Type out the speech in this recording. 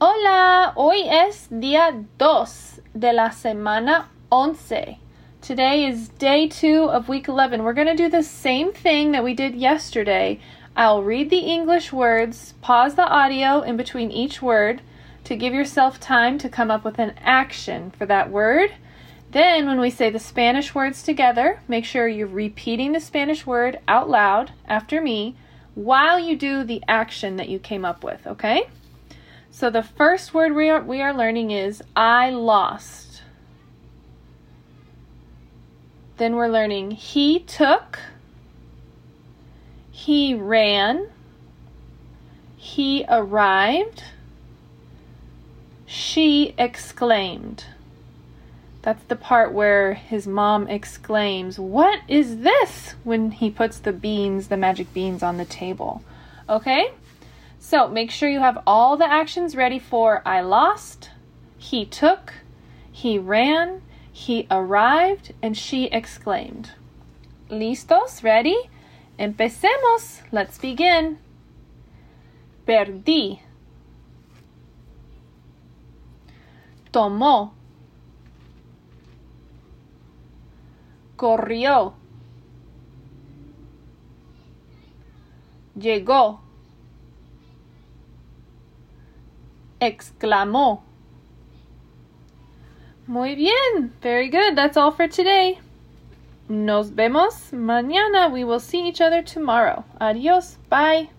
Hola, hoy es día dos de la semana once. Today is day two of week 11. We're going to do the same thing that we did yesterday. I'll read the English words, pause the audio in between each word to give yourself time to come up with an action for that word. Then, when we say the Spanish words together, make sure you're repeating the Spanish word out loud after me while you do the action that you came up with, okay? So, the first word we are, we are learning is I lost. Then we're learning he took, he ran, he arrived, she exclaimed. That's the part where his mom exclaims, What is this? when he puts the beans, the magic beans, on the table. Okay? So make sure you have all the actions ready for I lost, he took, he ran, he arrived, and she exclaimed. ¿Listos? Ready? Empecemos. Let's begin. Perdí. Tomó. Corrió. Llegó. Exclamó. Muy bien. Very good. That's all for today. Nos vemos mañana. We will see each other tomorrow. Adios. Bye.